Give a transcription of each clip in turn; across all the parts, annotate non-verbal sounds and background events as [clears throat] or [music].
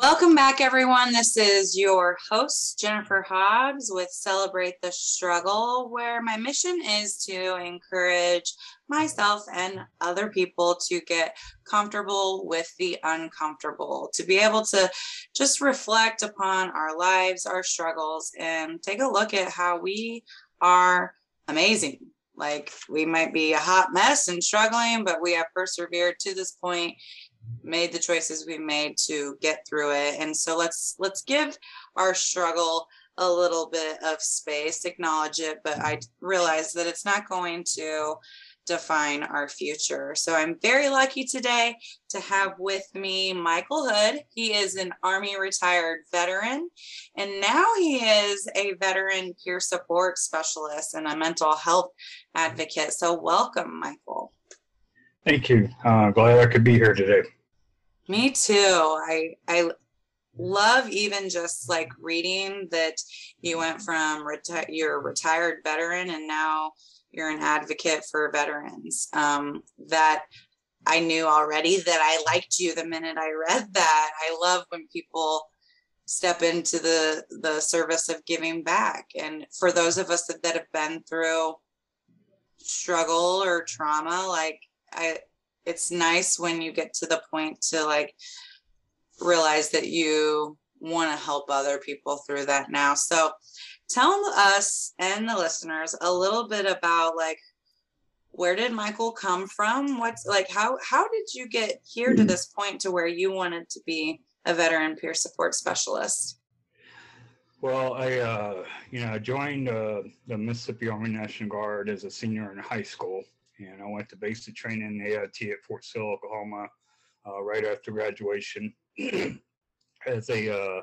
Welcome back, everyone. This is your host, Jennifer Hobbs, with Celebrate the Struggle, where my mission is to encourage myself and other people to get comfortable with the uncomfortable, to be able to just reflect upon our lives, our struggles, and take a look at how we are amazing. Like we might be a hot mess and struggling, but we have persevered to this point made the choices we made to get through it. And so let's let's give our struggle a little bit of space acknowledge it but i realize that it's not going to define our future. So i'm very lucky today to have with me michael hood. He is an army retired veteran and now he is a veteran peer support specialist and a mental health advocate. So welcome michael. Thank you. Uh, glad i could be here today me too. I I love even just like reading that you went from reti- you're a retired veteran and now you're an advocate for veterans. Um, that I knew already that I liked you the minute I read that. I love when people step into the the service of giving back and for those of us that, that have been through struggle or trauma like i it's nice when you get to the point to like realize that you want to help other people through that now. So tell us and the listeners a little bit about like where did Michael come from? What's like how how did you get here to this point to where you wanted to be a veteran peer support specialist? Well, I uh, you know I joined uh, the Mississippi Army National Guard as a senior in high school, and I went to basic training in AIT at Fort Sill, Oklahoma, uh, right after graduation [clears throat] as a uh,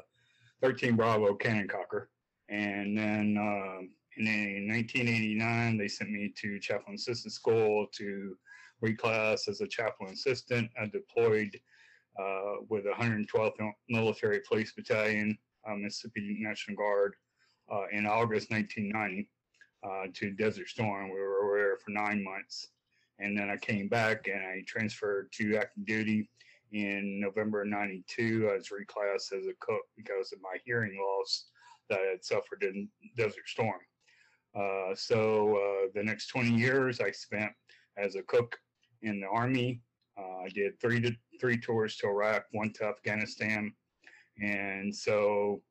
13 Bravo cannon cocker. And then um, in 1989, they sent me to chaplain assistant school to reclass as a chaplain assistant. I deployed uh, with 112th Military Police Battalion, uh, Mississippi National Guard, uh, in August 1990 uh, to Desert Storm. We were there for nine months. And then I came back and I transferred to active duty in November of 92. I was reclassed as a cook because of my hearing loss that I had suffered in Desert Storm. Uh, so uh, the next 20 years I spent as a cook in the Army. Uh, I did three to three tours to Iraq, one to Afghanistan. And so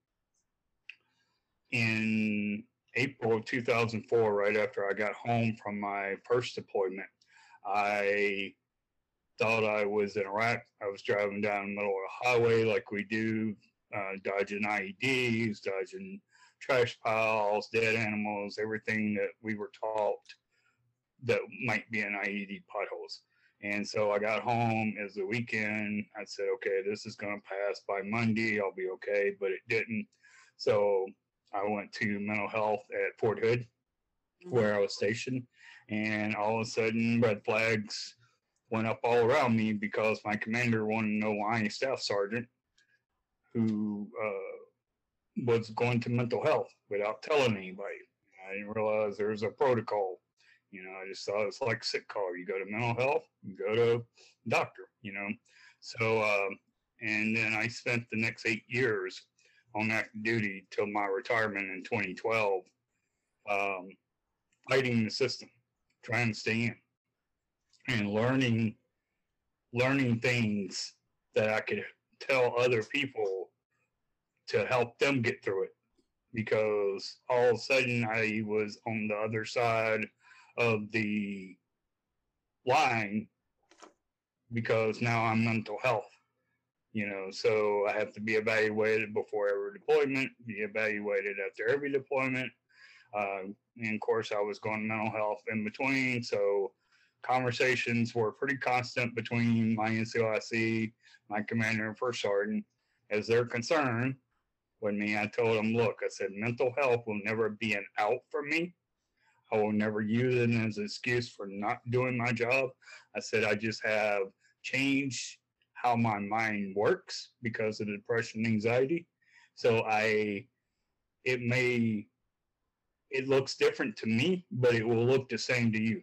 in April of 2004, right after I got home from my first deployment, I thought I was in Iraq. I was driving down the middle of the highway like we do, uh, dodging IEDs, dodging trash piles, dead animals, everything that we were taught that might be in IED potholes. And so I got home as the weekend. I said, okay, this is going to pass by Monday. I'll be okay. But it didn't. So I went to mental health at Fort Hood, mm-hmm. where I was stationed, and all of a sudden, red flags went up all around me because my commander wanted to know why a staff sergeant who uh, was going to mental health without telling anybody. I didn't realize there was a protocol. You know, I just thought it's like sick call. You go to mental health, you go to doctor. You know, so uh, and then I spent the next eight years on active duty till my retirement in 2012, um, fighting the system, trying to stay in, and learning learning things that I could tell other people to help them get through it. Because all of a sudden I was on the other side of the line because now I'm mental health you know, so I have to be evaluated before every deployment, be evaluated after every deployment. Uh, and of course, I was going mental health in between. So conversations were pretty constant between my NCOIC, my commander, and first sergeant as their concern with me. I told them, look, I said, mental health will never be an out for me. I will never use it as an excuse for not doing my job. I said, I just have changed how my mind works because of the depression and anxiety. So I, it may, it looks different to me, but it will look the same to you.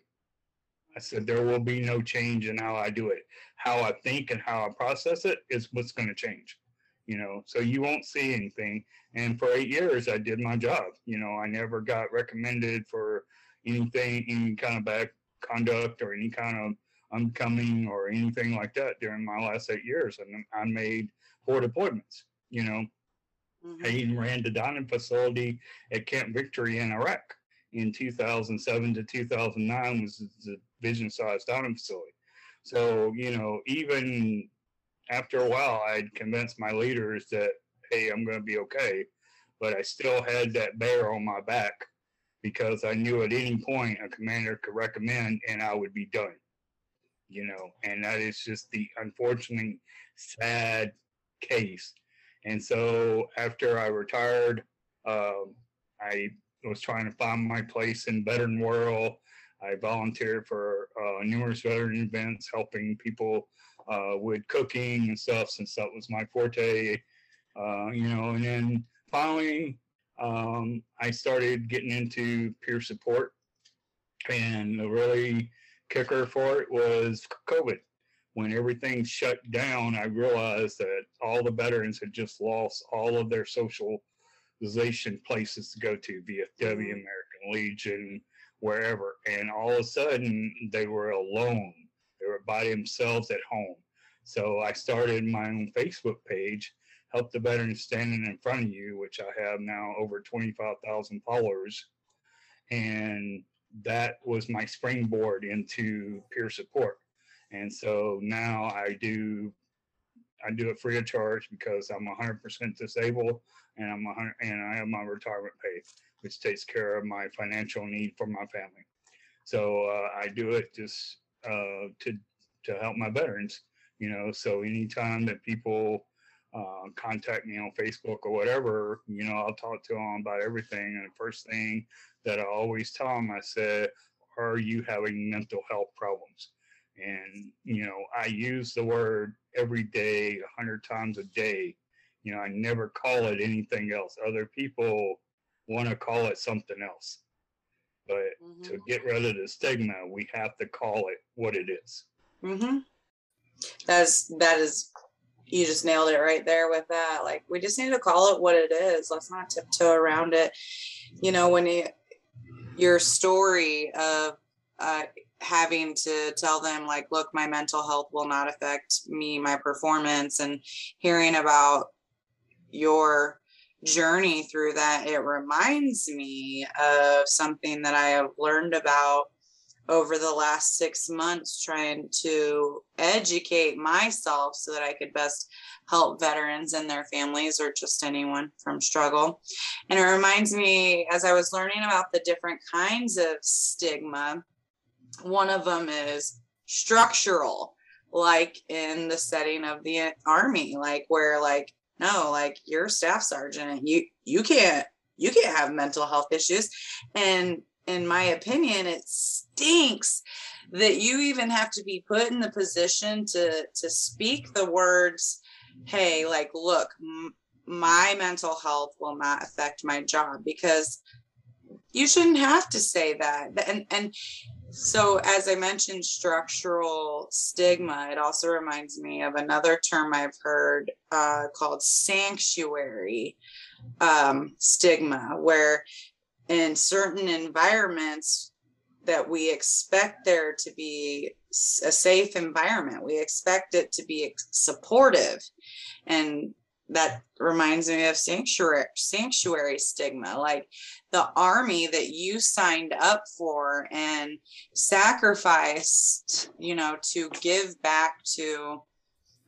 I said, there will be no change in how I do it. How I think and how I process it is what's going to change. you know, so you won't see anything. And for eight years, I did my job. You know, I never got recommended for anything, any kind of bad conduct or any kind of unbecoming or anything like that during my last eight years. And I made four deployments, you know. Mm-hmm. I even ran the dining facility at Camp Victory in Iraq in 2007 to 2009 was the vision sized dining facility. So, you know, even after a while, I'd convinced my leaders that, hey, I'm going to be okay. But I still had that bear on my back because I knew at any point a commander could recommend and I would be done. You know, and that is just the unfortunately sad case. And so after I retired, um, I was trying to find my place in veteran world. I volunteered for uh, numerous veteran events, helping people uh, with cooking and stuff, since that was my forte. Uh, you know, and then finally, um, I started getting into peer support, and really kicker for it was COVID. When everything shut down, I realized that all the veterans had just lost all of their socialization places to go to, VFW, mm-hmm. American Legion, wherever. And all of a sudden, they were alone. They were by themselves at home. So I started my own Facebook page, Help the Veterans Standing in Front of You, which I have now over 25,000 followers. And that was my springboard into peer support. And so now I do I do it free of charge because I'm 100% disabled and I'm 100, and I have my retirement pay, which takes care of my financial need for my family. So uh, I do it just uh, to to help my veterans you know so anytime that people uh, contact me on facebook or whatever you know i'll talk to them about everything and the first thing that i always tell them i said are you having mental health problems and you know i use the word every day a hundred times a day you know i never call it anything else other people want to call it something else but mm-hmm. to get rid of the stigma we have to call it what it is. Mm-hmm. That's that is you just nailed it right there with that. Like we just need to call it what it is. Let's not tiptoe around it. You know, when you, your story of uh, having to tell them like, look, my mental health will not affect me, my performance, and hearing about your journey through that, it reminds me of something that I have learned about over the last six months trying to educate myself so that I could best help veterans and their families or just anyone from struggle. And it reminds me, as I was learning about the different kinds of stigma, one of them is structural, like in the setting of the army, like where, like, no, like you're a staff sergeant, you you can't you can't have mental health issues. And in my opinion, it stinks that you even have to be put in the position to to speak the words, "Hey, like, look, m- my mental health will not affect my job," because you shouldn't have to say that. And and so, as I mentioned, structural stigma, it also reminds me of another term I've heard uh, called sanctuary um, stigma, where in certain environments that we expect there to be a safe environment. We expect it to be supportive. And that reminds me of sanctuary sanctuary stigma like the army that you signed up for and sacrificed you know to give back to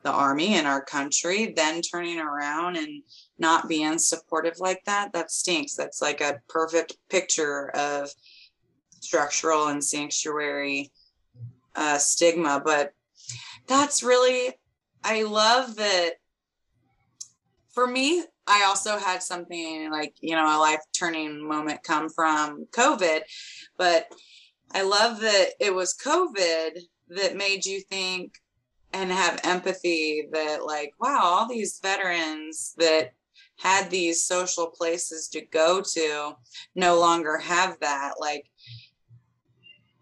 the army and our country then turning around and not being supportive like that that stinks. That's like a perfect picture of structural and sanctuary uh, stigma but that's really i love that for me i also had something like you know a life turning moment come from covid but i love that it was covid that made you think and have empathy that like wow all these veterans that had these social places to go to no longer have that like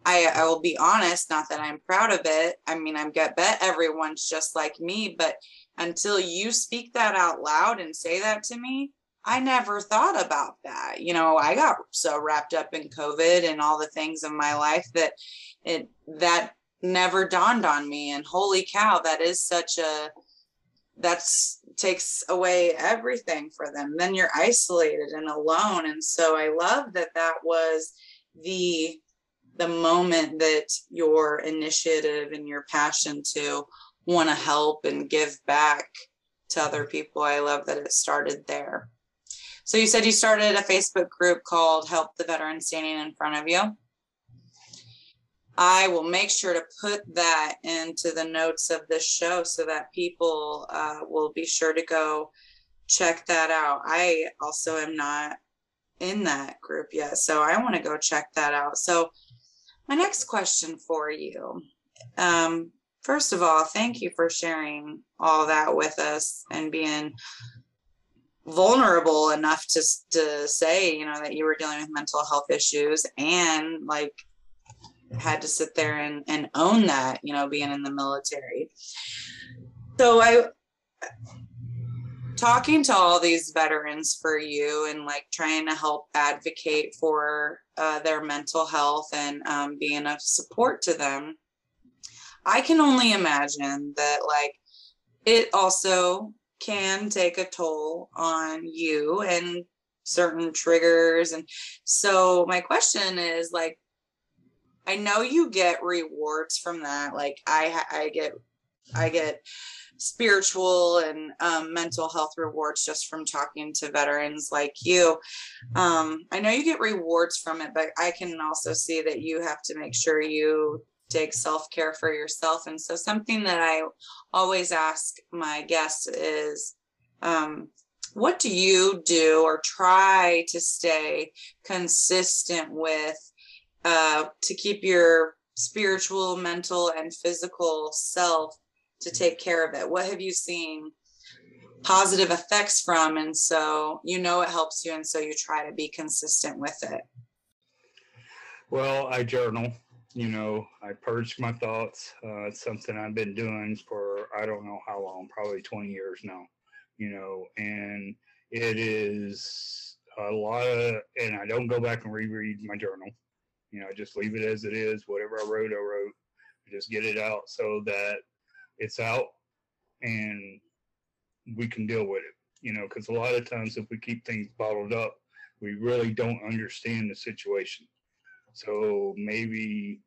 I, I will be honest, not that I'm proud of it. I mean, I'm get bet everyone's just like me, but until you speak that out loud and say that to me, I never thought about that. You know, I got so wrapped up in COVID and all the things in my life that it that never dawned on me. And holy cow, that is such a that's takes away everything for them. Then you're isolated and alone. And so I love that that was the the moment that your initiative and your passion to want to help and give back to other people. I love that it started there. So you said you started a Facebook group called Help the Veteran Standing in Front of You. I will make sure to put that into the notes of this show so that people uh, will be sure to go check that out. I also am not in that group yet, so I want to go check that out. So, my next question for you um, first of all, thank you for sharing all that with us and being vulnerable enough to to say, you know, that you were dealing with mental health issues and like had to sit there and, and own that, you know, being in the military. So I talking to all these veterans for you and like trying to help advocate for uh, their mental health and um, being of support to them i can only imagine that like it also can take a toll on you and certain triggers and so my question is like I know you get rewards from that. Like I I get I get spiritual and um, mental health rewards just from talking to veterans like you. Um, I know you get rewards from it, but I can also see that you have to make sure you take self care for yourself. And so, something that I always ask my guests is, um, what do you do or try to stay consistent with uh, to keep your spiritual, mental, and physical self to take care of it? What have you seen positive effects from? And so you know it helps you, and so you try to be consistent with it. Well, I journal. You know, I purge my thoughts. Uh, it's something I've been doing for I don't know how long, probably 20 years now. You know, and it is a lot of, and I don't go back and reread my journal. You know, I just leave it as it is. Whatever I wrote, I wrote. Just get it out so that it's out and we can deal with it. You know, because a lot of times if we keep things bottled up, we really don't understand the situation. So maybe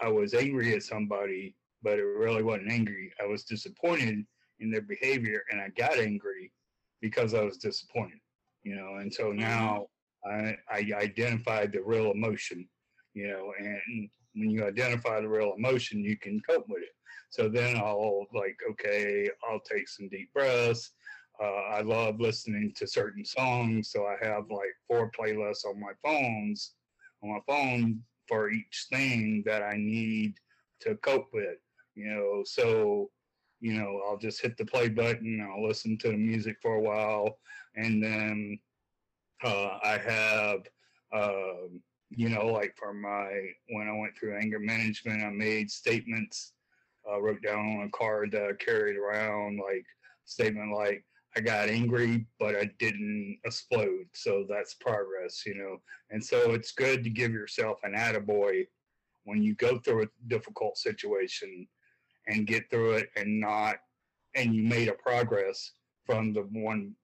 I was angry at somebody, but it really wasn't angry. I was disappointed in their behavior and I got angry because I was disappointed, you know. And so mm-hmm. now I, I identified the real emotion you know, and when you identify the real emotion, you can cope with it. So then I'll like, okay, I'll take some deep breaths. Uh, I love listening to certain songs, so I have like four playlists on my phones, on my phone for each thing that I need to cope with. You know, so you know, I'll just hit the play button. I'll listen to the music for a while, and then uh, I have um, you know, like for my when I went through anger management, I made statements, uh, wrote down on a card that I carried around, like statement like I got angry, but I didn't explode. So that's progress, you know. And so it's good to give yourself an attaboy when you go through a difficult situation and get through it and not, and you made a progress from the one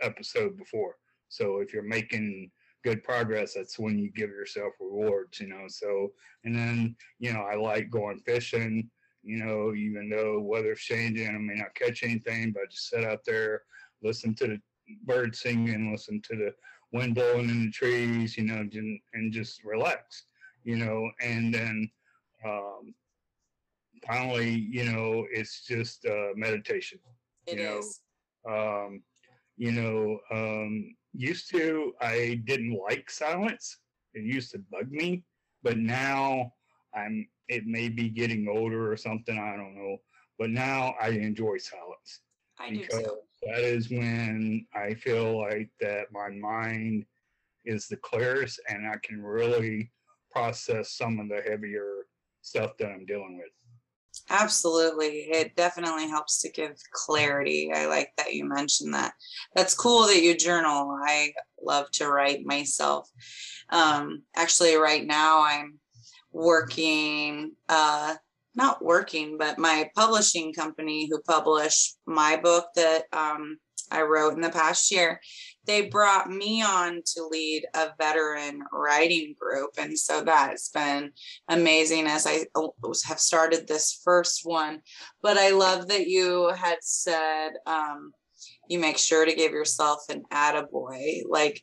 episode before. So if you're making good progress, that's when you give yourself rewards, you know. So, and then, you know, I like going fishing, you know, even though weather's changing, I may not catch anything, but I just sit out there, listen to the birds singing, listen to the wind blowing in the trees, you know, and, and just relax, you know, and then, um, finally, you know, it's just uh, meditation. It you is. Know? Um, you know, um, used to I didn't like silence. It used to bug me, but now I'm it may be getting older or something, I don't know. But now I enjoy silence. I because do too. That is when I feel like that my mind is the clearest and I can really process some of the heavier stuff that I'm dealing with. Absolutely. It definitely helps to give clarity. I like that you mentioned that. That's cool that you journal. I love to write myself. Um, actually, right now, I'm working, uh, not working, but my publishing company who published my book that um, I wrote in the past year, they brought me on to lead a veteran writing group. And so that's been amazing as I have started this first one. But I love that you had said um, you make sure to give yourself an attaboy. Like,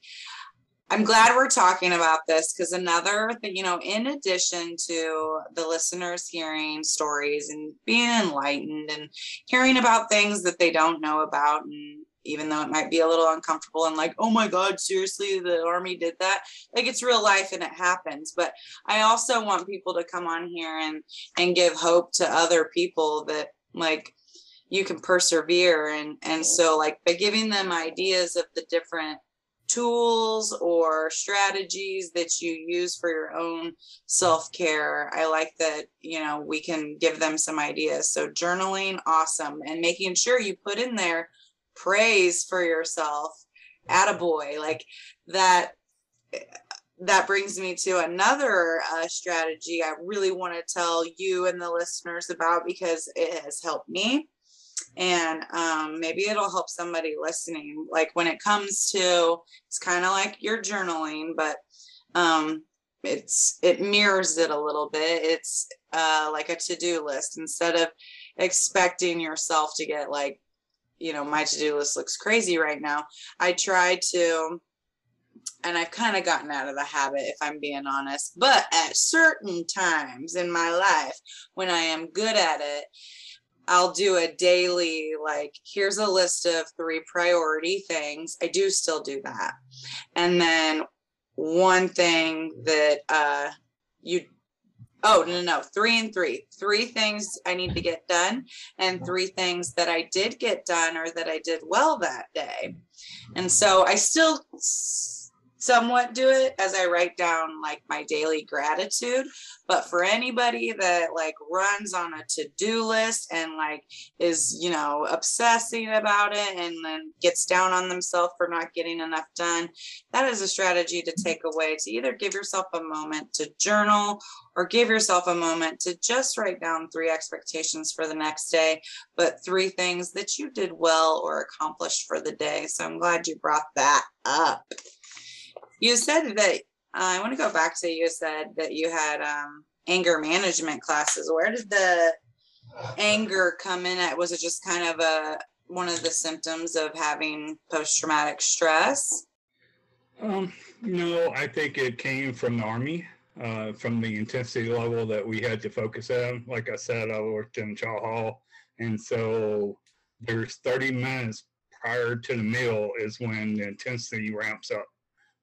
I'm glad we're talking about this because another thing, you know, in addition to the listeners hearing stories and being enlightened and hearing about things that they don't know about and even though it might be a little uncomfortable and like, oh my God, seriously, the army did that. Like it's real life and it happens. But I also want people to come on here and and give hope to other people that like you can persevere and and so like by giving them ideas of the different tools or strategies that you use for your own self-care i like that you know we can give them some ideas so journaling awesome and making sure you put in there praise for yourself attaboy like that that brings me to another uh, strategy i really want to tell you and the listeners about because it has helped me. And um, maybe it'll help somebody listening like when it comes to it's kind of like you're journaling but um, it's it mirrors it a little bit. It's uh, like a to-do list. Instead of expecting yourself to get like you know my to-do list looks crazy right now. I try to and i've kind of gotten out of the habit if i'm being honest but at certain times in my life when i am good at it i'll do a daily like here's a list of three priority things. I do still do that. And then one thing that uh you Oh, no, no, no. Three and three. Three things I need to get done, and three things that I did get done or that I did well that day. And so I still somewhat do it as I write down like my daily gratitude. But for anybody that like runs on a to do list and like is, you know, obsessing about it and then gets down on themselves for not getting enough done, that is a strategy to take away to either give yourself a moment to journal or give yourself a moment to just write down three expectations for the next day, but three things that you did well or accomplished for the day. So I'm glad you brought that up. You said that uh, I want to go back to you said that you had um, anger management classes. Where did the anger come in at? Was it just kind of a one of the symptoms of having post traumatic stress? Um, no, I think it came from the army, uh, from the intensity level that we had to focus on. Like I said, I worked in Chow Hall, and so there's 30 minutes prior to the meal is when the intensity ramps up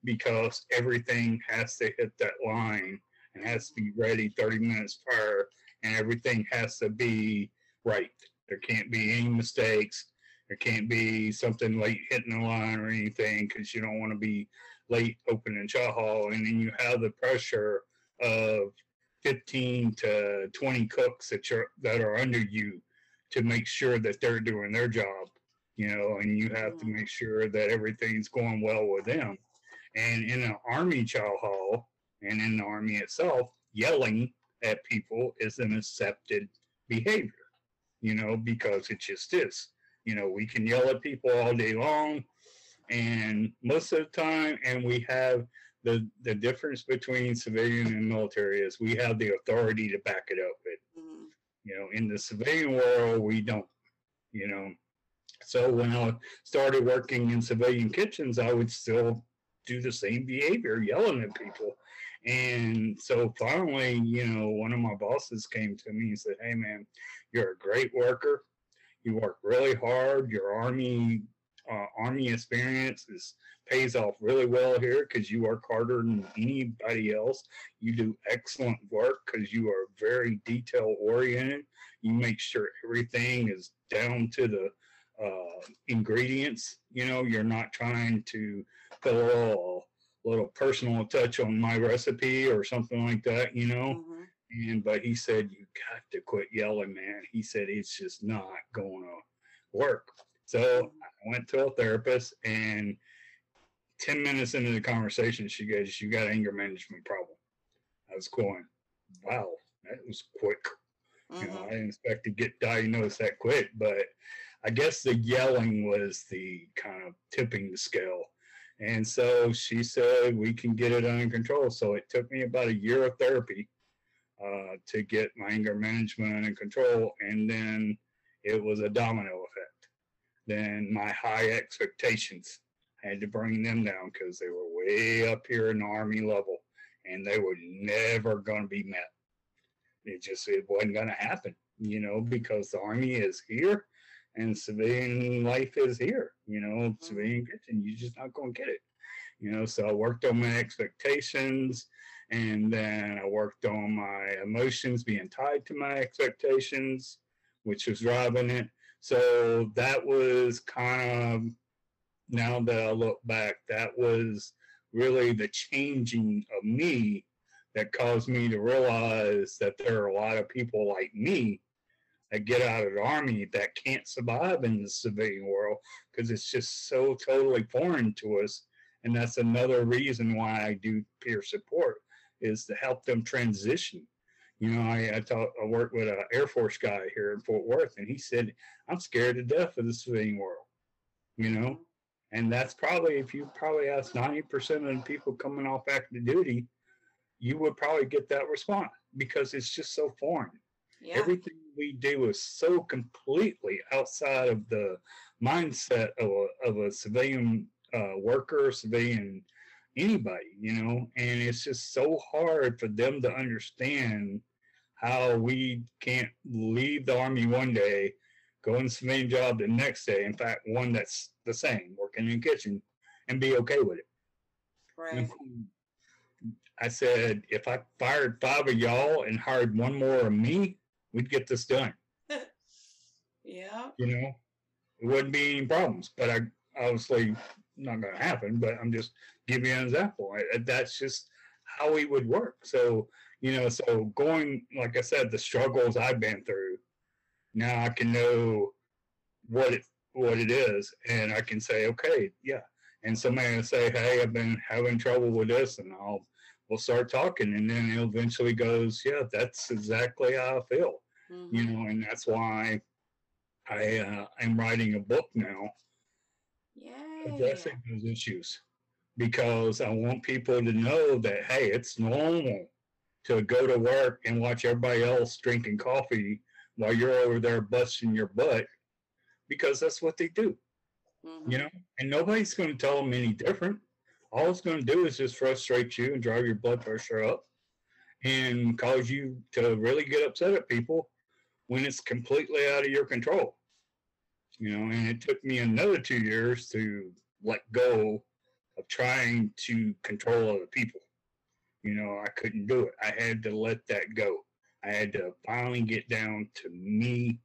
because everything has to hit that line and has to be ready 30 minutes prior and everything has to be right. There can't be any mistakes. There can't be something late hitting the line or anything because you don't want to be late opening chow hall. And then you have the pressure of 15 to 20 cooks that, you're, that are under you to make sure that they're doing their job, you know, and you have to mm. make sure that everything's going well with them. And in an army chow hall and in the army itself, yelling at people is an accepted behavior, you know, because it just is. You know, we can yell at people all day long, and most of the time, and we have the the difference between civilian and military is we have the authority to back it up. It, mm-hmm. you know, in the civilian world, we don't. You know, so when I started working in civilian kitchens, I would still do the same behavior, yelling at people. And so finally, you know, one of my bosses came to me and said, Hey, man, you're a great worker. You work really hard. Your army uh, army experience is pays off really well here because you work harder than anybody else. You do excellent work because you are very detail oriented. You make sure everything is down to the uh, ingredients. You know, you're not trying to fill a little personal touch on my recipe or something like that, you know. Mhm. And but he said you got to quit yelling, man. He said it's just not going to work. So I went to a therapist, and ten minutes into the conversation, she goes, "You got anger management problem." I was going, "Wow, that was quick." You know, Mhm. I didn't expect to get diagnosed that quick, but I guess the yelling was the kind of tipping the scale. And so she said we can get it under control. So it took me about a year of therapy uh, to get my anger management under control, and then it was a domino effect. Then my high expectations I had to bring them down because they were way up here in the army level, and they were never going to be met it just it wasn't going to happen you know because the army is here and civilian life is here you know mm-hmm. civilian kitchen you're just not going to get it. You know so i worked on my expectations and then i worked on my emotions being tied to my expectations which was driving it. So that was kind of now that i look back that was really the changing of me that caused me to realize that there are a lot of people like me that get out of the army that can't survive in the civilian world because it's just so totally foreign to us. And that's another reason why I do peer support is to help them transition. You know, I I, talk, I worked with an Air Force guy here in Fort Worth, and he said, "I'm scared to death of the civilian world." You know, and that's probably if you probably ask ninety percent of the people coming off active duty, you would probably get that response because it's just so foreign. Yeah. Everything we do is so completely outside of the mindset of a, of a civilian uh, worker, civilian anybody, you know, and it's just so hard for them to understand how we can't leave the army one day, go in the civilian job the next day. In fact, one that's the same, working in the kitchen, and be okay with it. Right. I said, if I fired five of y'all and hired one more of me, we'd get this done. [laughs] Yeah. You know, it wouldn't be any problems. But I obviously not going to happen. But I'm just giving you an example. That's just how we would work. So you know, so going like I said, the struggles I've been through. Now I can know what it what it is, and I can say, okay, yeah. And somebody will say, hey, I've been having trouble with this, and I'll we'll start talking, and then it eventually goes, yeah, that's exactly how I feel, Mhm. you know, and that's why I uh, am writing a book now Yay. addressing those issues because I want people to know that hey, it's normal to go to work and watch everybody else drinking coffee while you're over there busting your butt because that's what they do Mhm. you know, and nobody's going to tell them any different. All it's going to do is just frustrate you and drive your blood pressure up and cause you to really get upset at people when it's completely out of your control. You know, and it took me another two years to let go of trying to control other people. You know, I couldn't do it. I had to let that go. I had to finally get down to me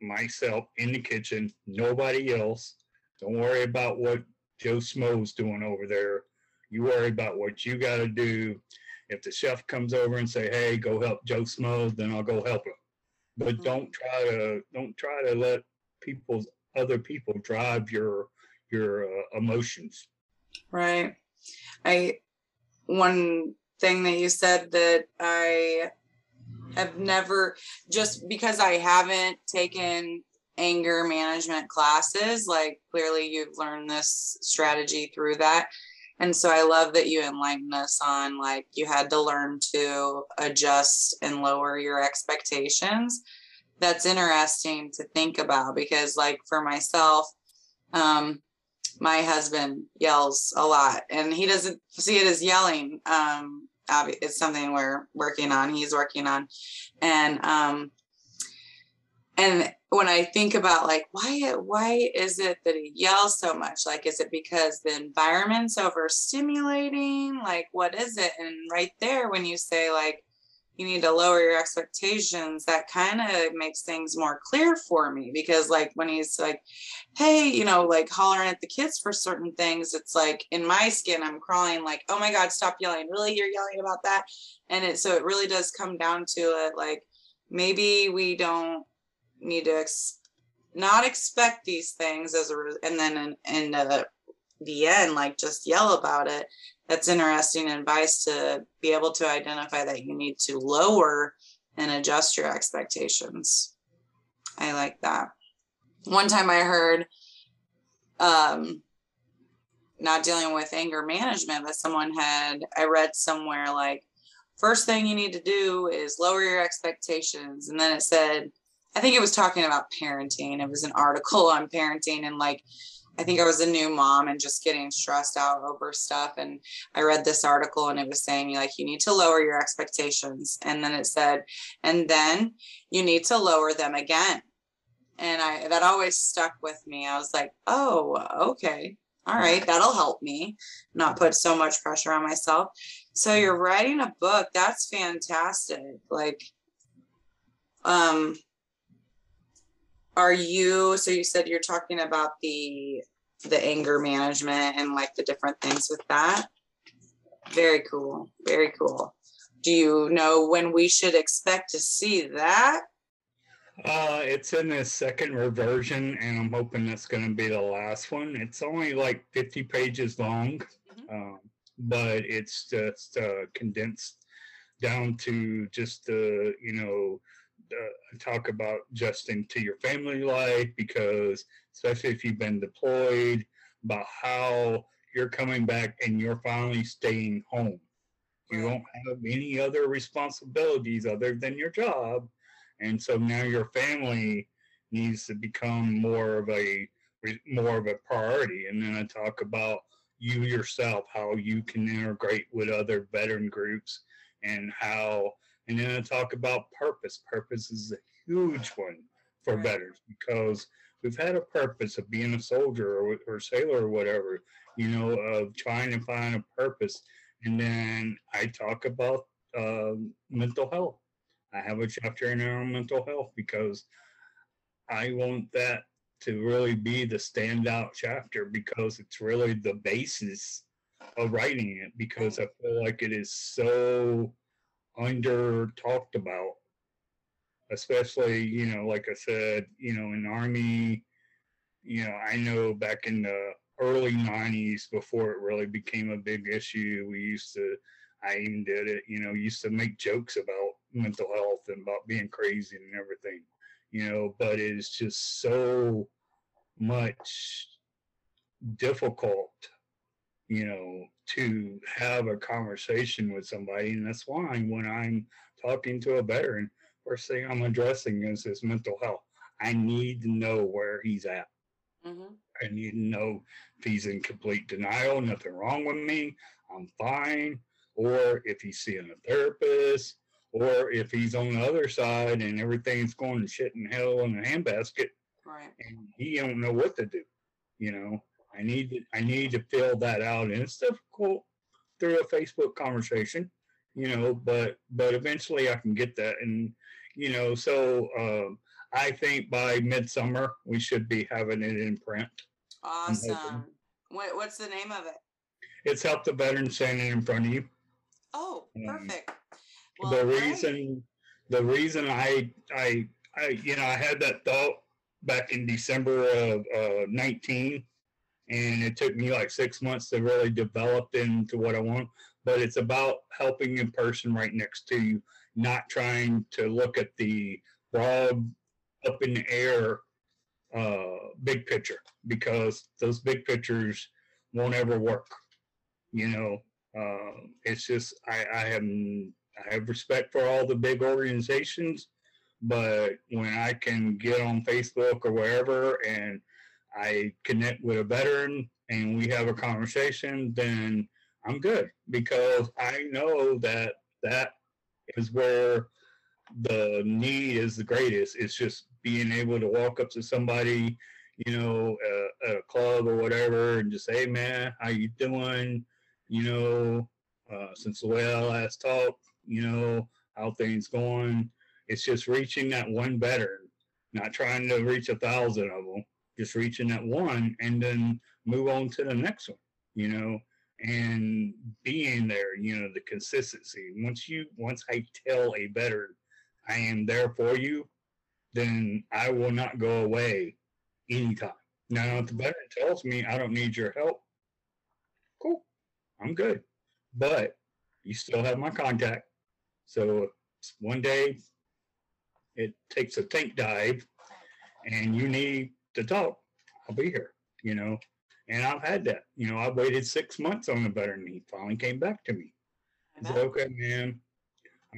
myself in the kitchen, nobody else. Don't worry about what Joe Smo's doing over there. You worry about what you got to do. If the chef comes over and say, "Hey, go help Joe Smo," then I'll go help him. But Mhm. don't try to don't try to let people's other people drive your your uh, emotions. Right. I one thing that you said that I have never just because I haven't taken anger management classes, like clearly you've learned this strategy through that. And so I love that you enlightened us on like you had to learn to adjust and lower your expectations. That's interesting to think about because like for myself, um, my husband yells a lot and he doesn't see it as yelling um it's something we're working on he's working on and um and when i think about like why why is it that he yells so much? Like is it because the environment's overstimulating? Like what is it? And right there when you say like you need to lower your expectations that kind of makes things more clear for me because like when he's like hey you know like hollering at the kids for certain things it's like in my skin i'm crawling like oh my god stop yelling. Really? You're yelling about that? And it so it really does come down to it like maybe we don't need to ex- not expect these things as a and then in, in the, the end like just yell about it that's interesting advice to be able to identify that you need to lower and adjust your expectations. I like that. One time I heard um not dealing with anger management, but someone had I read somewhere like first thing you need to do is lower your expectations. And then it said, I think it was talking about parenting. It was an article on parenting and like I think I was a new mom and just getting stressed out over stuff. And I read this article and it was saying, like, you need to lower your expectations. And then it said, and then you need to lower them again. And I, that always stuck with me. I was like, oh, okay. All right. That'll help me not put so much pressure on myself. So you're writing a book. That's fantastic. Like, um, are you so you said you're talking about the the anger management and like the different things with that? Very cool very cool. Do you know when we should expect to see that? Uh it's in the second reversion and i'm hoping that's going to be the last one. It's only like 50 pages long mm-hmm. um, but it's just uh, condensed down to just the you know uh, talk about adjusting to your family life because especially if you've been deployed about how you're coming back and you're finally staying home. You don't have any other responsibilities other than your job. And so now your family needs to become more of a more of a priority. And then i talk about you yourself how you can integrate with other veteran groups and how and then I talk about purpose. Purpose is a huge one for right. veterans because we've had a purpose of being a soldier or, or sailor or whatever, you know, of trying to find a purpose. And then I talk about uh, mental health. I have a chapter in there on mental health because I want that to really be the standout chapter because it's really the basis of writing it because I feel like it is so under talked about, especially, you know, like I said, you know, in Army, you know, I know back in the early 90s before it really became a big issue, we used to, I even did it, you know, used to make jokes about mental health and about being crazy and everything, you know, but it is just so much difficult, you know, to have a conversation with somebody. And that's why when I'm talking to a veteran, first thing I'm addressing is his mental health. I need to know where he's at. Mm-hmm. I need to know if he's in complete denial, nothing wrong with me, I'm fine, or if he's seeing a therapist, or if he's on the other side and everything's going to shit in hell in a handbasket, right. and he don't know what to do, you know. I need to, I need to fill that out, and it's difficult through a Facebook conversation, you know. But but eventually I can get that, and you know. So um, I think by midsummer we should be having it in print. Awesome. What, what's the name of it? It's help the veteran standing in front of you. Oh, um, perfect. Um, well, the reason the reason I I I you know I had that thought back in December of uh, 19 and it took me like six months to really develop into what I want. But it's about helping a person right next to you, not trying to look at the broad, up in the air, uh, big picture, because those big pictures won't ever work. You know, uh, it's just I, I have I have respect for all the big organizations, but when I can get on Facebook or wherever and I connect with a veteran and we have a conversation, then I'm good because I know that that is where the need is the greatest. It's just being able to walk up to somebody, you know, uh, at a club or whatever, and just say, "Hey, man, how you doing?" You know, uh, since the way I last talked, you know, how things going. It's just reaching that one better, not trying to reach a thousand of them, just reaching that one and then move on to the next one, you know, and being there, you know, the consistency. Once you, once I tell a better, I am there for you, then I will not go away anytime. Now, if the veteran tells me I don't need your help, cool, I'm good. But you still have my contact. So one day it takes a tank dive and you need to talk, I'll be here, you know. And I've had that. You know, I waited six months on the veteran. He finally came back to me. I said, okay, man.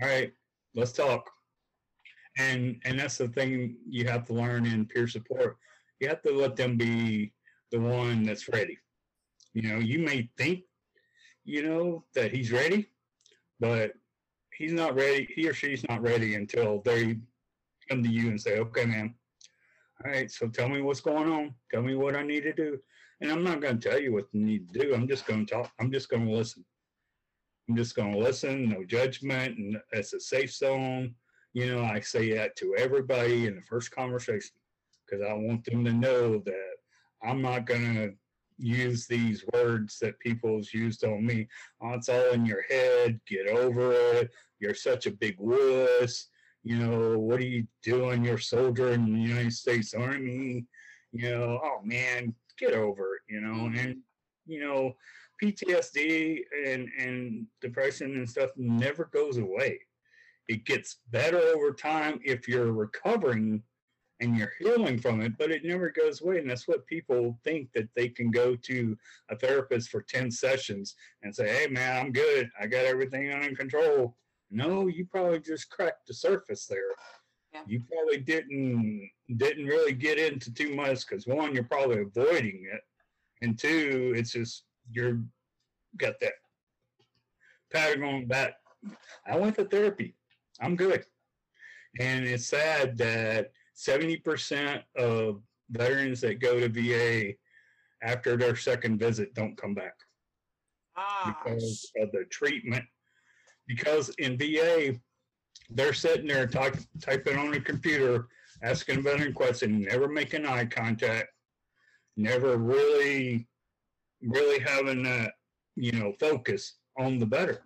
All right, let's talk. And and that's the thing you have to learn in peer support. You have to let them be the one that's ready. You know, you may think, you know, that he's ready, but he's not ready. He or she's not ready until they come to you and say, okay, man, all right, so tell me what's going on. Tell me what I need to do. And I'm not going to tell you what you need to do. I'm just going to talk. I'm just going to listen. I'm just going to listen, no judgment, and it's a safe zone. You know, I say that to everybody in the first conversation because I want them to know that I'm not going to use these words that people's used on me. Oh, it's all in your head. Get over it. You're such a big wuss you know, what are you doing? You're a soldier in the United States Army. You know, oh man, get over it, you know, mm-hmm. and you know, PTSD and and depression and stuff never goes away. It gets better over time if you're recovering and you're healing from it, but it never goes away. And that's what people think that they can go to a therapist for 10 sessions and say, Hey man, I'm good. I got everything under control. No, you probably just cracked the surface there. Yeah. You probably didn't didn't really get into too much because one, you're probably avoiding it, and two, it's just you're got that pattern going back. I went to therapy. I'm good, and it's sad that seventy percent of veterans that go to VA after their second visit don't come back ah. because of the treatment because in VA, they're sitting there typing on a computer, asking a veteran question, never making eye contact, never really, really having that, you know, focus on the better,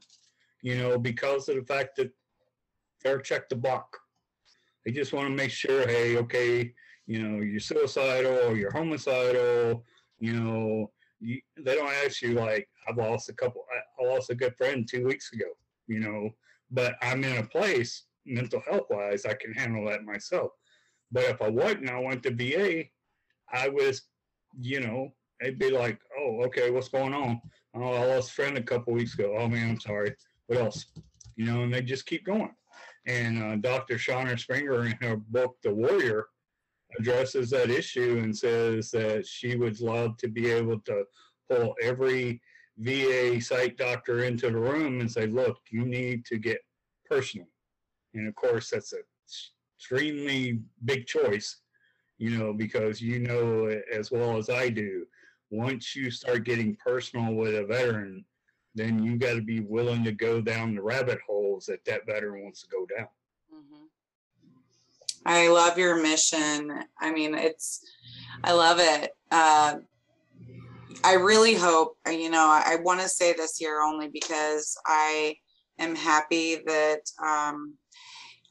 you know, because of the fact that they're check the block. They just want to make sure, hey, okay, you know, you're suicidal, you're homicidal, you know, you, they don't ask you like, I've lost a couple, I lost a good friend two weeks ago you know, but I'm in a place mental health wise, I can handle that myself. But if I wasn't, I went to VA, I was, you know, they'd be like, oh, okay, what's going on? Oh, I lost a friend a couple weeks ago. Oh man, I'm sorry. What else? You know, and they just keep going. And uh, Dr. Shauna Springer in her book, The Warrior, addresses that issue and says that she would love to be able to pull every VA site doctor into the room and say, look, you need to get personal. And of course, that's a extremely big choice, you know, because you know as well as I do, once you start getting personal with a veteran, then you got to be willing to go down the rabbit holes that that veteran wants to go down. Mm-hmm. I love your mission. I mean, it's, I love it. Uh, I really hope, uh, you know, I, I want to say this here only because I am happy that um,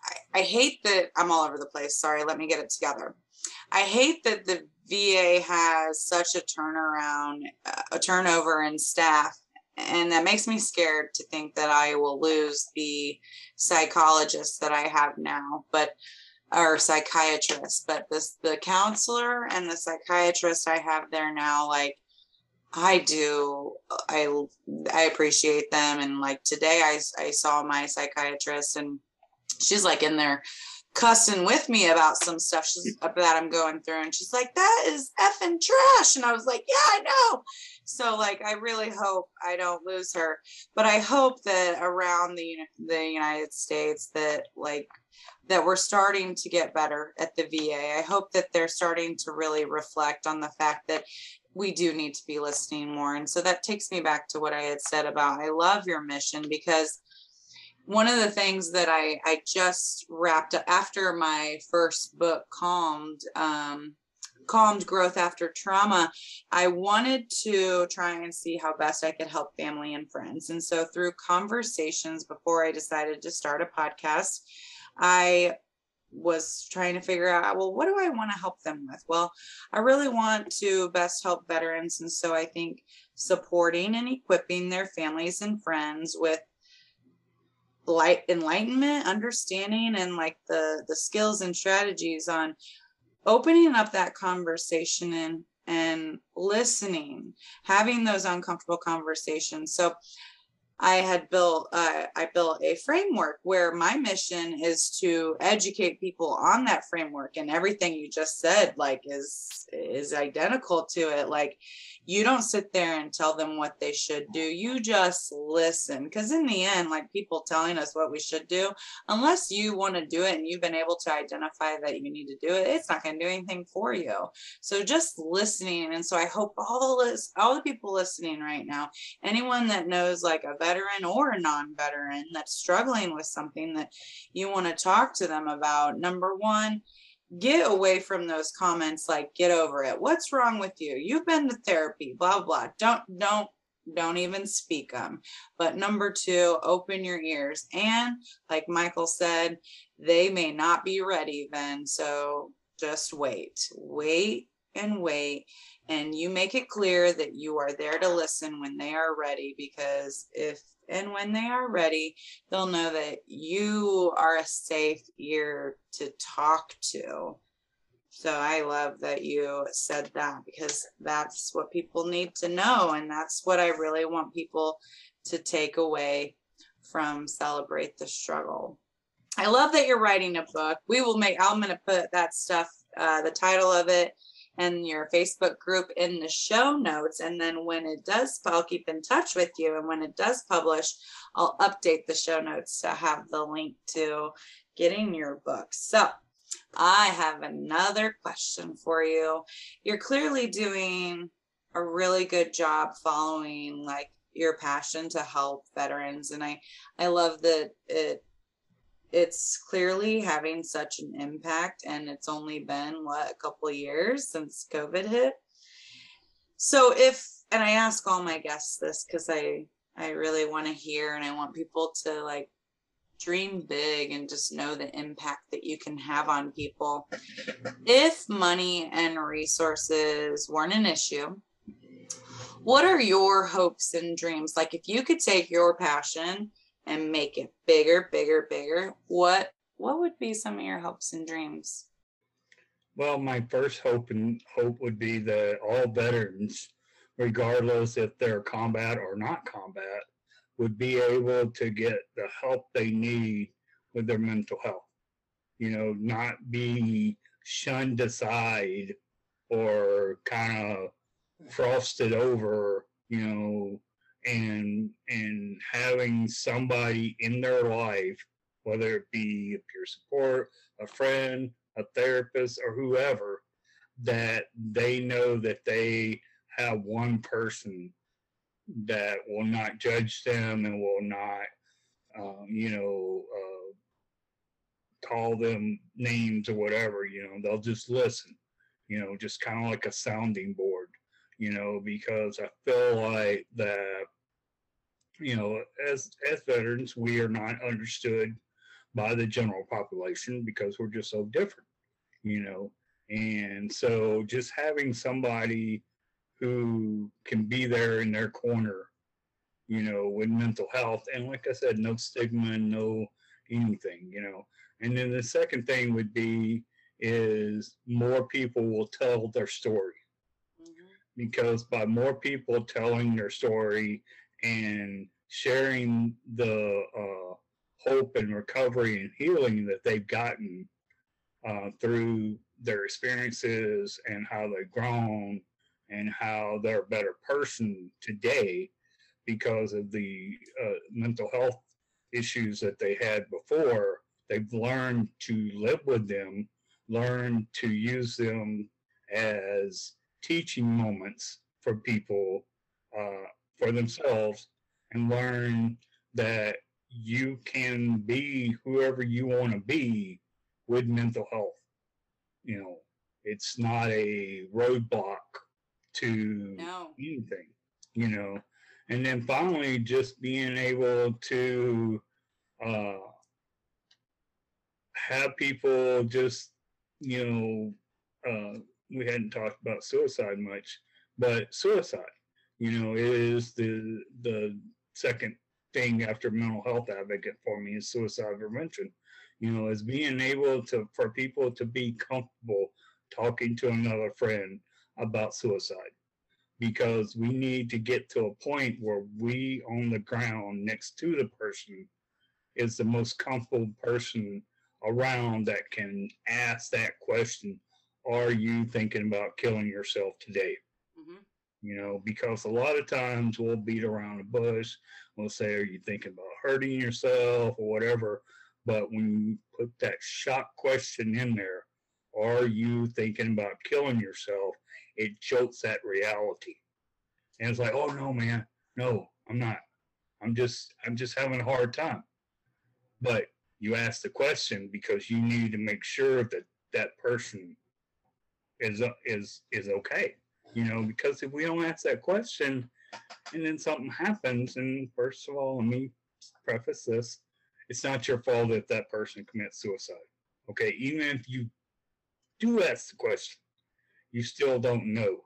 I, I hate that I'm all over the place. Sorry, let me get it together. I hate that the VA has such a turnaround, uh, a turnover in staff. And that makes me scared to think that I will lose the psychologist that I have now, but or psychiatrist. But this the counselor and the psychiatrist I have there now, like I do. I I appreciate them, and like today, I I saw my psychiatrist, and she's like in there cussing with me about some stuff she's, mm. that I'm going through, and she's like, "That is effing trash," and I was like, "Yeah, I know." So like, I really hope I don't lose her, but I hope that around the the United States that like that we're starting to get better at the VA. I hope that they're starting to really reflect on the fact that we do need to be listening more. And so that takes me back to what I had said about I love your mission because one of the things that I, I just wrapped up after my first book calmed um, calmed growth after trauma i wanted to try and see how best i could help family and friends and so through conversations before i decided to start a podcast i was trying to figure out well what do i want to help them with? Well i really want to best help veterans and so i think supporting and equipping their families and friends with light enlightenment understanding and like the the skills and strategies on opening up that conversation and and listening having those uncomfortable conversations. So I had built uh, I built a framework where my mission is to educate people on that framework and everything you just said like is is identical to it. Like you don't sit there and tell them what they should do. You just listen because in the end like people telling us what we should do unless you want to do it and you've been able to identify that you need to do it it's not going to do anything for you. So just listening and so i hope all this all the people listening right now anyone that knows like a veteran or a non-veteran that's struggling with something that you want to talk to them about number one get away from those comments like get over it. What's wrong with you? You've been to therapy blah blah. Don't don't don't even speak them but number two open your ears. And like michael said they may not be ready then so just wait. Wait and wait and you make it clear that you are there to listen when they are ready because if and when they are ready, they'll know that you are a safe ear to talk to. So I love that you said that because that's what people need to know. And that's what I really want people to take away from Celebrate the Struggle. I love that you're writing a book. We will make, I'm going to put that stuff, uh, the title of it and your Facebook group in the show notes. And then when it does, I'll keep in touch with you. And when it does publish, I'll update the show notes to have the link to getting your book. So I have another question for you. You're clearly doing a really good job following like your passion to help veterans and I I love that it it's clearly having such an impact and it's only been what a couple years since covid hit. So if and i ask all my guests this because i i really want to hear and i want people to like dream big and just know the impact that you can have on people. If money and resources weren't an issue what are your hopes and dreams? Like if you could take your passion and make it bigger, bigger, bigger, what what would be some of your hopes and dreams? Well, my first hope and hope would be that all veterans, regardless if they're combat or not combat, would be able to get the help they need with their mental health. You know, not be shunned aside or kind of frosted over, you know, and and having somebody in their life, whether it be a peer support, a friend, a therapist, or whoever, that they know that they have one person that will not judge them and will not, um, you know, uh, call them names or whatever. You know, they'll just listen. You know, just kind of like a sounding board. You know, because I feel like that you know, as as veterans, we are not understood by the general population because we're just so different, you know. And so just having somebody who can be there in their corner, you know, with mental health and like I said, no stigma, no anything, you know. And then the second thing would be is more people will tell their story. Mm-hmm. Because by more people telling their story and sharing the uh, hope and recovery and healing that they've gotten uh, through their experiences and how they've grown and how they're a better person today because of the uh, mental health issues that they had before. They've learned to live with them, learn to use them as teaching moments for people, uh, for themselves, and learn that you can be whoever you want to be with mental health. You know, it's not a roadblock to no. anything, you know. And then finally, just being able to uh, have people just, you know, uh, we hadn't talked about suicide much, but suicide, you know, it is the the second thing after mental health advocate for me is suicide prevention. You know, is being able to for people to be comfortable talking to another friend about suicide because we need to get to a point where we on the ground next to the person is the most comfortable person around that can ask that question are you thinking about killing yourself today. You know because a lot of times we'll beat around the bush. We'll say are you thinking about hurting yourself? or whatever. But when you put that shock question in there are you thinking about killing yourself? it jolts that reality. And it's like oh no man. No i'm not. I'm just i'm just having a hard time. But you ask the question because you need to make sure that that person is is is okay you know because if we don't ask that question and then something happens and first of all let me preface this it's not your fault if that person commits suicide okay? Even if you do ask the question you still don't know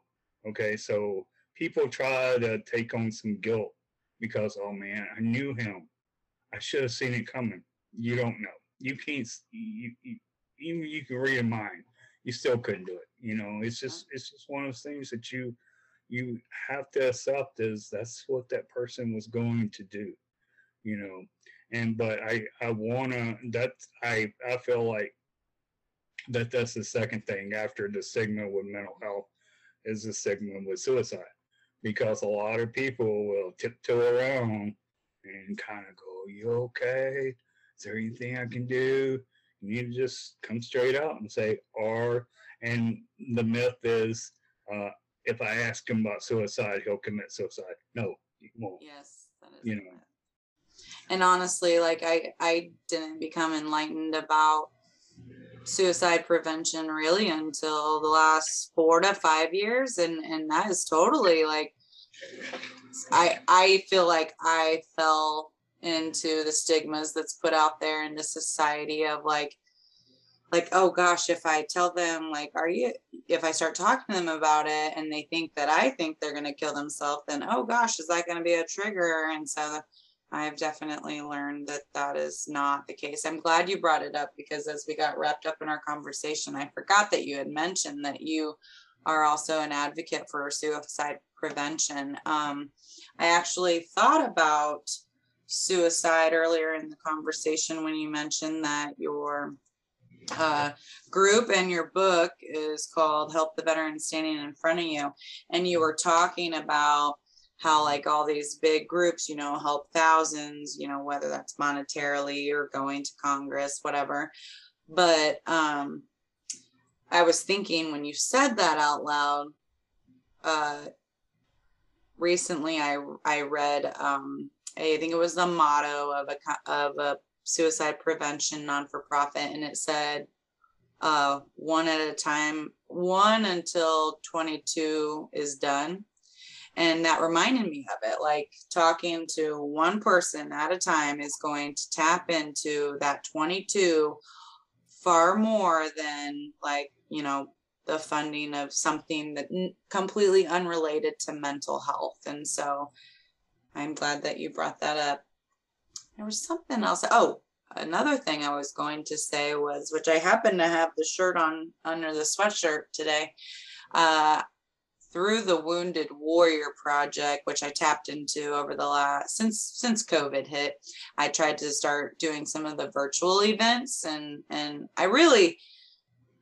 okay? So people try to take on some guilt because oh man i knew him. I should have seen it coming. You don't know. You can't you, you even you can read a mind you still couldn't do it. You know, it's just it's just one of those things that you you have to accept as that's what that person was going to do. You know, and but I I wanna that I I feel like that that's the second thing after the stigma with mental health is the stigma with suicide because a lot of people will tiptoe around and kind of go, "You okay? Is there anything I can do?" You need to just come straight out and say, or, and the myth is, uh, if I ask him about suicide, he'll commit suicide. No, he won't. Yes, that is. You know. And honestly, like I, I didn't become enlightened about suicide prevention really until the last four to five years, and and that is totally like, I I feel like I fell into the stigmas that's put out there in the society of like like oh gosh if i tell them like are you if i start talking to them about it and they think that i think they're going to kill themselves then oh gosh is that going to be a trigger? And so i've definitely learned that that is not the case. I'm glad you brought it up because as we got wrapped up in our conversation i forgot that you had mentioned that you are also an advocate for suicide prevention. Um, i actually thought about suicide earlier in the conversation when you mentioned that your uh, group and your book is called Help the Veteran Standing in Front of You. And you were talking about how, like, all these big groups, you know, help thousands, you know, whether that's monetarily or going to Congress, whatever. But um, I was thinking when you said that out loud, uh, recently I, I read um, I think it was the motto of a of a suicide prevention non for profit, and it said uh, one at a time, one until 22 is done. And that reminded me of it. Like talking to one person at a time is going to tap into that 22 far more than like, you know, the funding of something that completely unrelated to mental health. And so I'm glad that you brought that up. There was something else. Oh, another thing I was going to say was, which I happen to have the shirt on under the sweatshirt today. Uh, through the Wounded Warrior Project, which I tapped into over the last since since COVID hit, I tried to start doing some of the virtual events, and and I really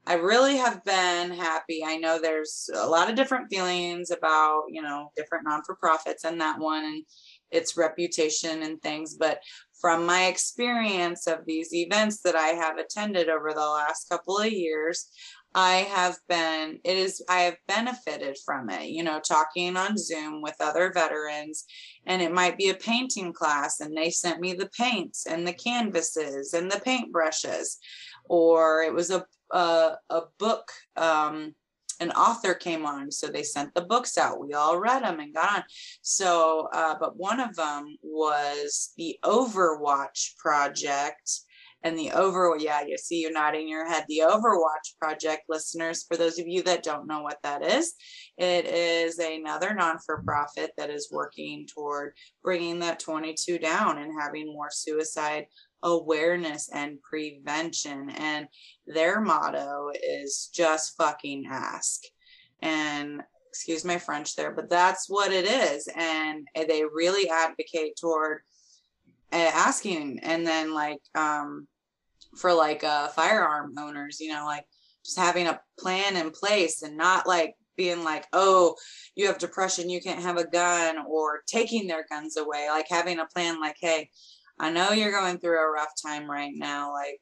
I really have been happy. I know there's a lot of different feelings about, you know, different non for profits and that one and its reputation and things. But from my experience of these events that I have attended over the last couple of years, I have been, it is, I have benefited from it, you know, talking on Zoom with other veterans. And it might be a painting class, and they sent me the paints and the canvases and the paintbrushes. Or it was a, a, a book, um, an author came on so they sent the books out. We all read them and got on. So uh, but one of them was the overwatch project and the over yeah you see you're nodding your head. The overwatch project listeners for those of you that don't know what that is it is another non-for-profit that is working toward bringing that 22 down and having more suicide awareness and prevention. And their motto is just fucking ask. And excuse my french there but that's what it is. And they really advocate toward uh, asking. And then like um for like uh firearm owners you know like just having a plan in place and not like being like oh you have depression you can't have a gun or taking their guns away like having a plan like hey i know you're going through a rough time right now like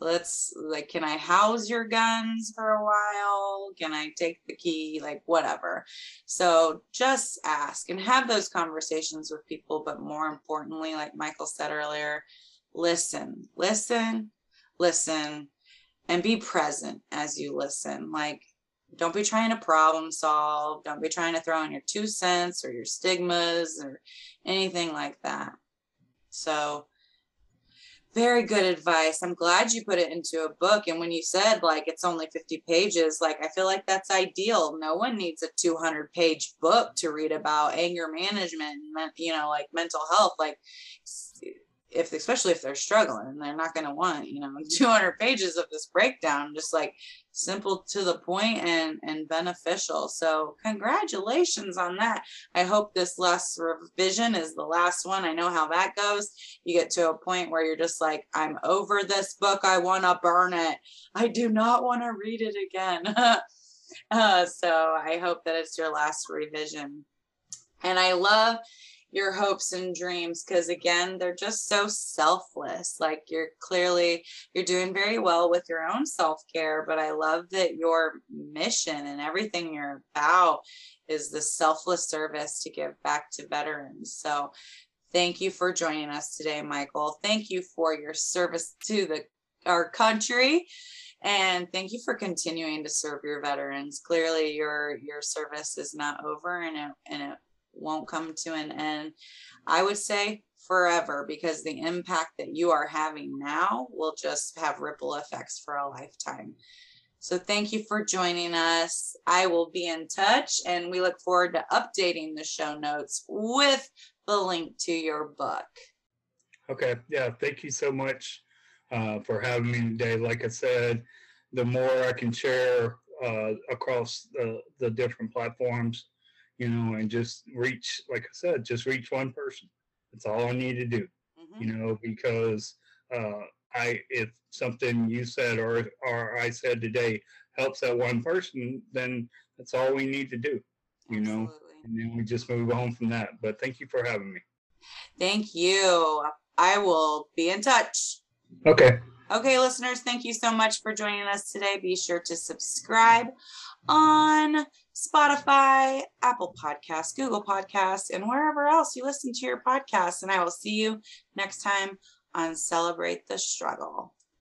let's like can i house your guns for a while can i take the key like whatever so just ask and have those conversations with people but more importantly like michael said earlier listen, listen, listen, and be present as you listen. Like, don't be trying to problem solve. Don't be trying to throw in your two cents or your stigmas or anything like that. So, very good advice. I'm glad you put it into a book. And when you said like it's only 50 pages, like I feel like that's ideal. No one needs a 200 page book to read about anger management, you know, like mental health. Like if especially if they're struggling and they're not going to want you know [laughs] 200 pages of this breakdown just like simple to the point and and beneficial. So congratulations on that. I hope this last revision is the last one. I know how that goes. You get to a point where you're just like i'm over this book. I want to burn it. I do not want to read it again. [laughs] Uh, so i hope that it's your last revision. And i love your hopes and dreams because again they're just so selfless like you're clearly you're doing very well with your own self-care but i love that your mission and everything you're about is the selfless service to give back to veterans. So thank you for joining us today michael. Thank you for your service to the our country and thank you for continuing to serve your veterans. Clearly your your service is not over and it and it won't come to an end. I would say forever because the impact that you are having now will just have ripple effects for a lifetime. So thank you for joining us. I will be in touch and we look forward to updating the show notes with the link to your book. Okay. Yeah. Thank you so much uh, for having me today. Like I said, the more I can share uh, across the, the different platforms, you know, and just reach, like I said, just reach one person. That's all I need to do, mm-hmm. you know, because uh, I, if something you said or, or I said today helps that one person, then that's all we need to do, you Absolutely. know, and then we just move on from that. But thank you for having me. Thank you. I will be in touch. Okay. Okay, listeners, thank you so much for joining us today. Be sure to subscribe on Spotify, Apple Podcasts, Google Podcasts, and wherever else you listen to your podcasts. And I will see you next time on Celebrate the Struggle.